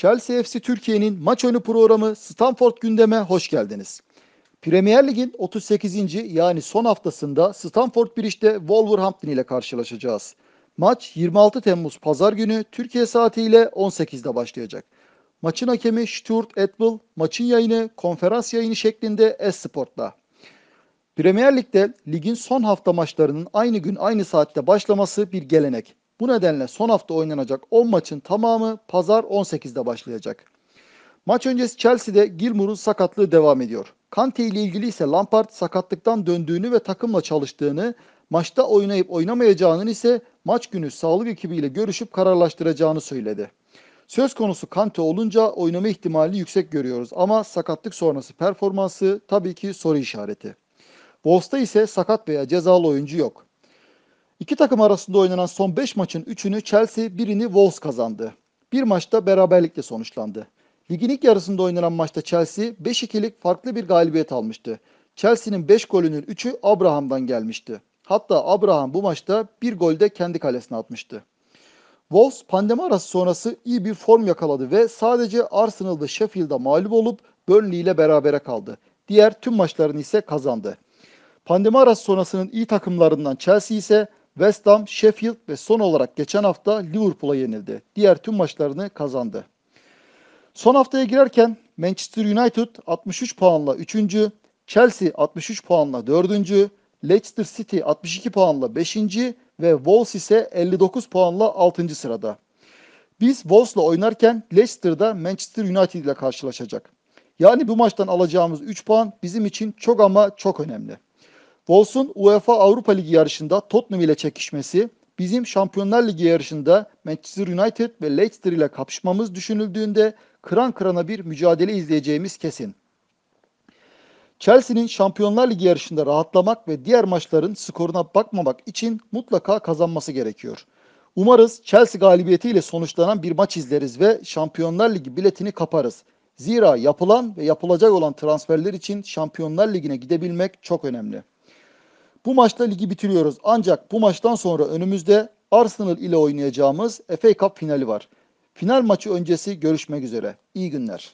Chelsea FC Türkiye'nin maç önü programı Stamford gündeme hoş geldiniz. Premier Lig'in 38. yani son haftasında Stamford Bridge'de Wolverhampton ile karşılaşacağız. Maç 26 Temmuz Pazar günü Türkiye saatiyle 18'de başlayacak. Maçın hakemi Stuart Atwell, maçın yayını konferans yayını şeklinde Esport'la. Premier Lig'de ligin son hafta maçlarının aynı gün aynı saatte başlaması bir gelenek. Bu nedenle son hafta oynanacak 10 maçın tamamı pazar 18'de başlayacak. Maç öncesi Chelsea'de Gilmour'un sakatlığı devam ediyor. Kante ile ilgili ise Lampard sakatlıktan döndüğünü ve takımla çalıştığını, maçta oynayıp oynamayacağının ise maç günü sağlık ekibiyle görüşüp kararlaştıracağını söyledi. Söz konusu Kante olunca oynama ihtimali yüksek görüyoruz ama sakatlık sonrası performansı tabii ki soru işareti. Wolves'ta ise sakat veya cezalı oyuncu yok. İki takım arasında oynanan son 5 maçın 3'ünü Chelsea, birini Wolves kazandı. Bir maçta beraberlikle sonuçlandı. Ligin ilk yarısında oynanan maçta Chelsea 5-2'lik farklı bir galibiyet almıştı. Chelsea'nin 5 golünün 3'ü Abraham'dan gelmişti. Hatta Abraham bu maçta bir golde kendi kalesine atmıştı. Wolves pandemi arası sonrası iyi bir form yakaladı ve sadece Arsenal ve Sheffield'a mağlup olup Burnley ile berabere kaldı. Diğer tüm maçlarını ise kazandı. Pandemi arası sonrasının iyi takımlarından Chelsea ise West Ham, Sheffield ve son olarak geçen hafta Liverpool'a yenildi. Diğer tüm maçlarını kazandı. Son haftaya girerken Manchester United 63 puanla 3. Chelsea 63 puanla 4. Leicester City 62 puanla 5. ve Wolves ise 59 puanla 6. sırada. Biz Wolves'la oynarken Leicester'da Manchester United ile karşılaşacak. Yani bu maçtan alacağımız 3 puan bizim için çok ama çok önemli. Wolves'un UEFA Avrupa Ligi yarışında Tottenham ile çekişmesi, bizim Şampiyonlar Ligi yarışında Manchester United ve Leicester ile kapışmamız düşünüldüğünde kıran kırana bir mücadele izleyeceğimiz kesin. Chelsea'nin Şampiyonlar Ligi yarışında rahatlamak ve diğer maçların skoruna bakmamak için mutlaka kazanması gerekiyor. Umarız Chelsea galibiyetiyle sonuçlanan bir maç izleriz ve Şampiyonlar Ligi biletini kaparız. Zira yapılan ve yapılacak olan transferler için Şampiyonlar Ligi'ne gidebilmek çok önemli. Bu maçta ligi bitiriyoruz. Ancak bu maçtan sonra önümüzde Arsenal ile oynayacağımız FA Cup finali var. Final maçı öncesi görüşmek üzere. İyi günler.